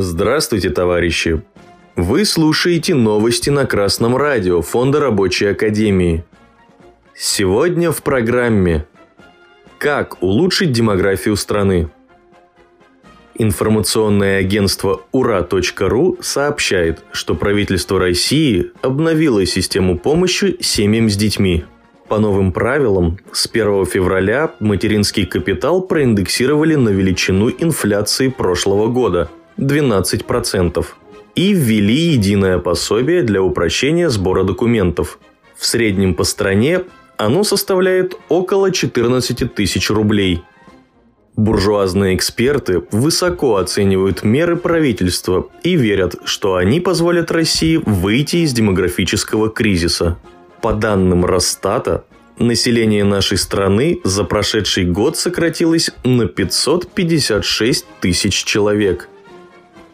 Здравствуйте, товарищи! Вы слушаете новости на Красном радио Фонда Рабочей Академии. Сегодня в программе «Как улучшить демографию страны?» Информационное агентство ура.ру сообщает, что правительство России обновило систему помощи семьям с детьми. По новым правилам, с 1 февраля материнский капитал проиндексировали на величину инфляции прошлого года – 12% и ввели единое пособие для упрощения сбора документов. В среднем по стране оно составляет около 14 тысяч рублей. Буржуазные эксперты высоко оценивают меры правительства и верят, что они позволят России выйти из демографического кризиса. По данным Росстата, население нашей страны за прошедший год сократилось на 556 тысяч человек –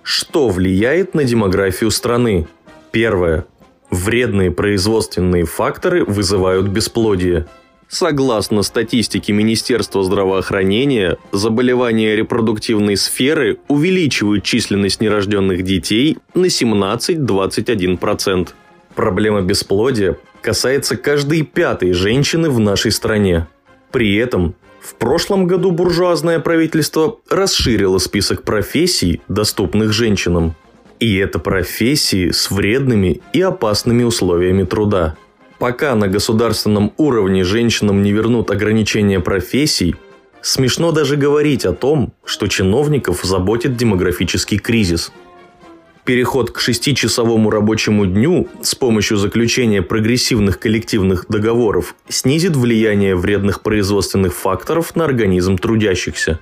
что влияет на демографию страны? Первое. Вредные производственные факторы вызывают бесплодие. Согласно статистике Министерства здравоохранения, заболевания репродуктивной сферы увеличивают численность нерожденных детей на 17-21%. Проблема бесплодия касается каждой пятой женщины в нашей стране. При этом в прошлом году буржуазное правительство расширило список профессий, доступных женщинам. И это профессии с вредными и опасными условиями труда. Пока на государственном уровне женщинам не вернут ограничения профессий, смешно даже говорить о том, что чиновников заботит демографический кризис – Переход к шестичасовому рабочему дню с помощью заключения прогрессивных коллективных договоров снизит влияние вредных производственных факторов на организм трудящихся.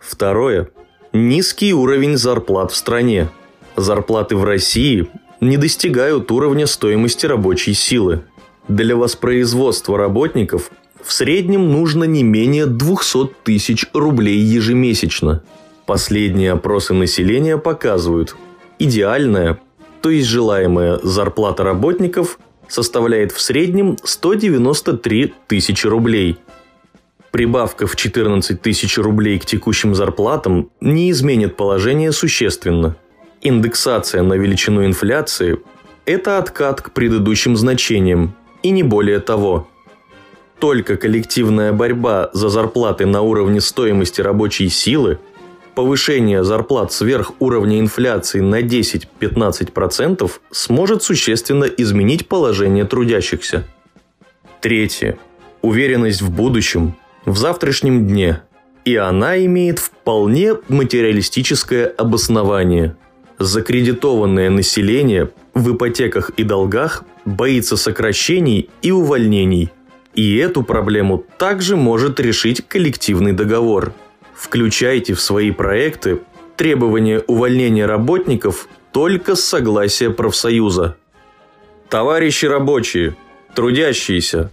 Второе. Низкий уровень зарплат в стране. Зарплаты в России не достигают уровня стоимости рабочей силы. Для воспроизводства работников в среднем нужно не менее 200 тысяч рублей ежемесячно. Последние опросы населения показывают, идеальная, то есть желаемая зарплата работников составляет в среднем 193 тысячи рублей. Прибавка в 14 тысяч рублей к текущим зарплатам не изменит положение существенно. Индексация на величину инфляции – это откат к предыдущим значениям, и не более того. Только коллективная борьба за зарплаты на уровне стоимости рабочей силы – повышение зарплат сверх уровня инфляции на 10-15% сможет существенно изменить положение трудящихся. Третье. Уверенность в будущем, в завтрашнем дне. И она имеет вполне материалистическое обоснование. Закредитованное население в ипотеках и долгах боится сокращений и увольнений. И эту проблему также может решить коллективный договор – Включайте в свои проекты требования увольнения работников только с согласия профсоюза. Товарищи рабочие, трудящиеся,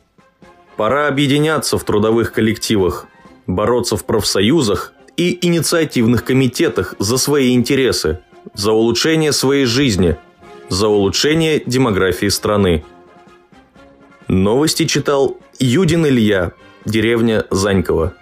пора объединяться в трудовых коллективах, бороться в профсоюзах и инициативных комитетах за свои интересы, за улучшение своей жизни, за улучшение демографии страны. Новости читал Юдин Илья, деревня Занькова.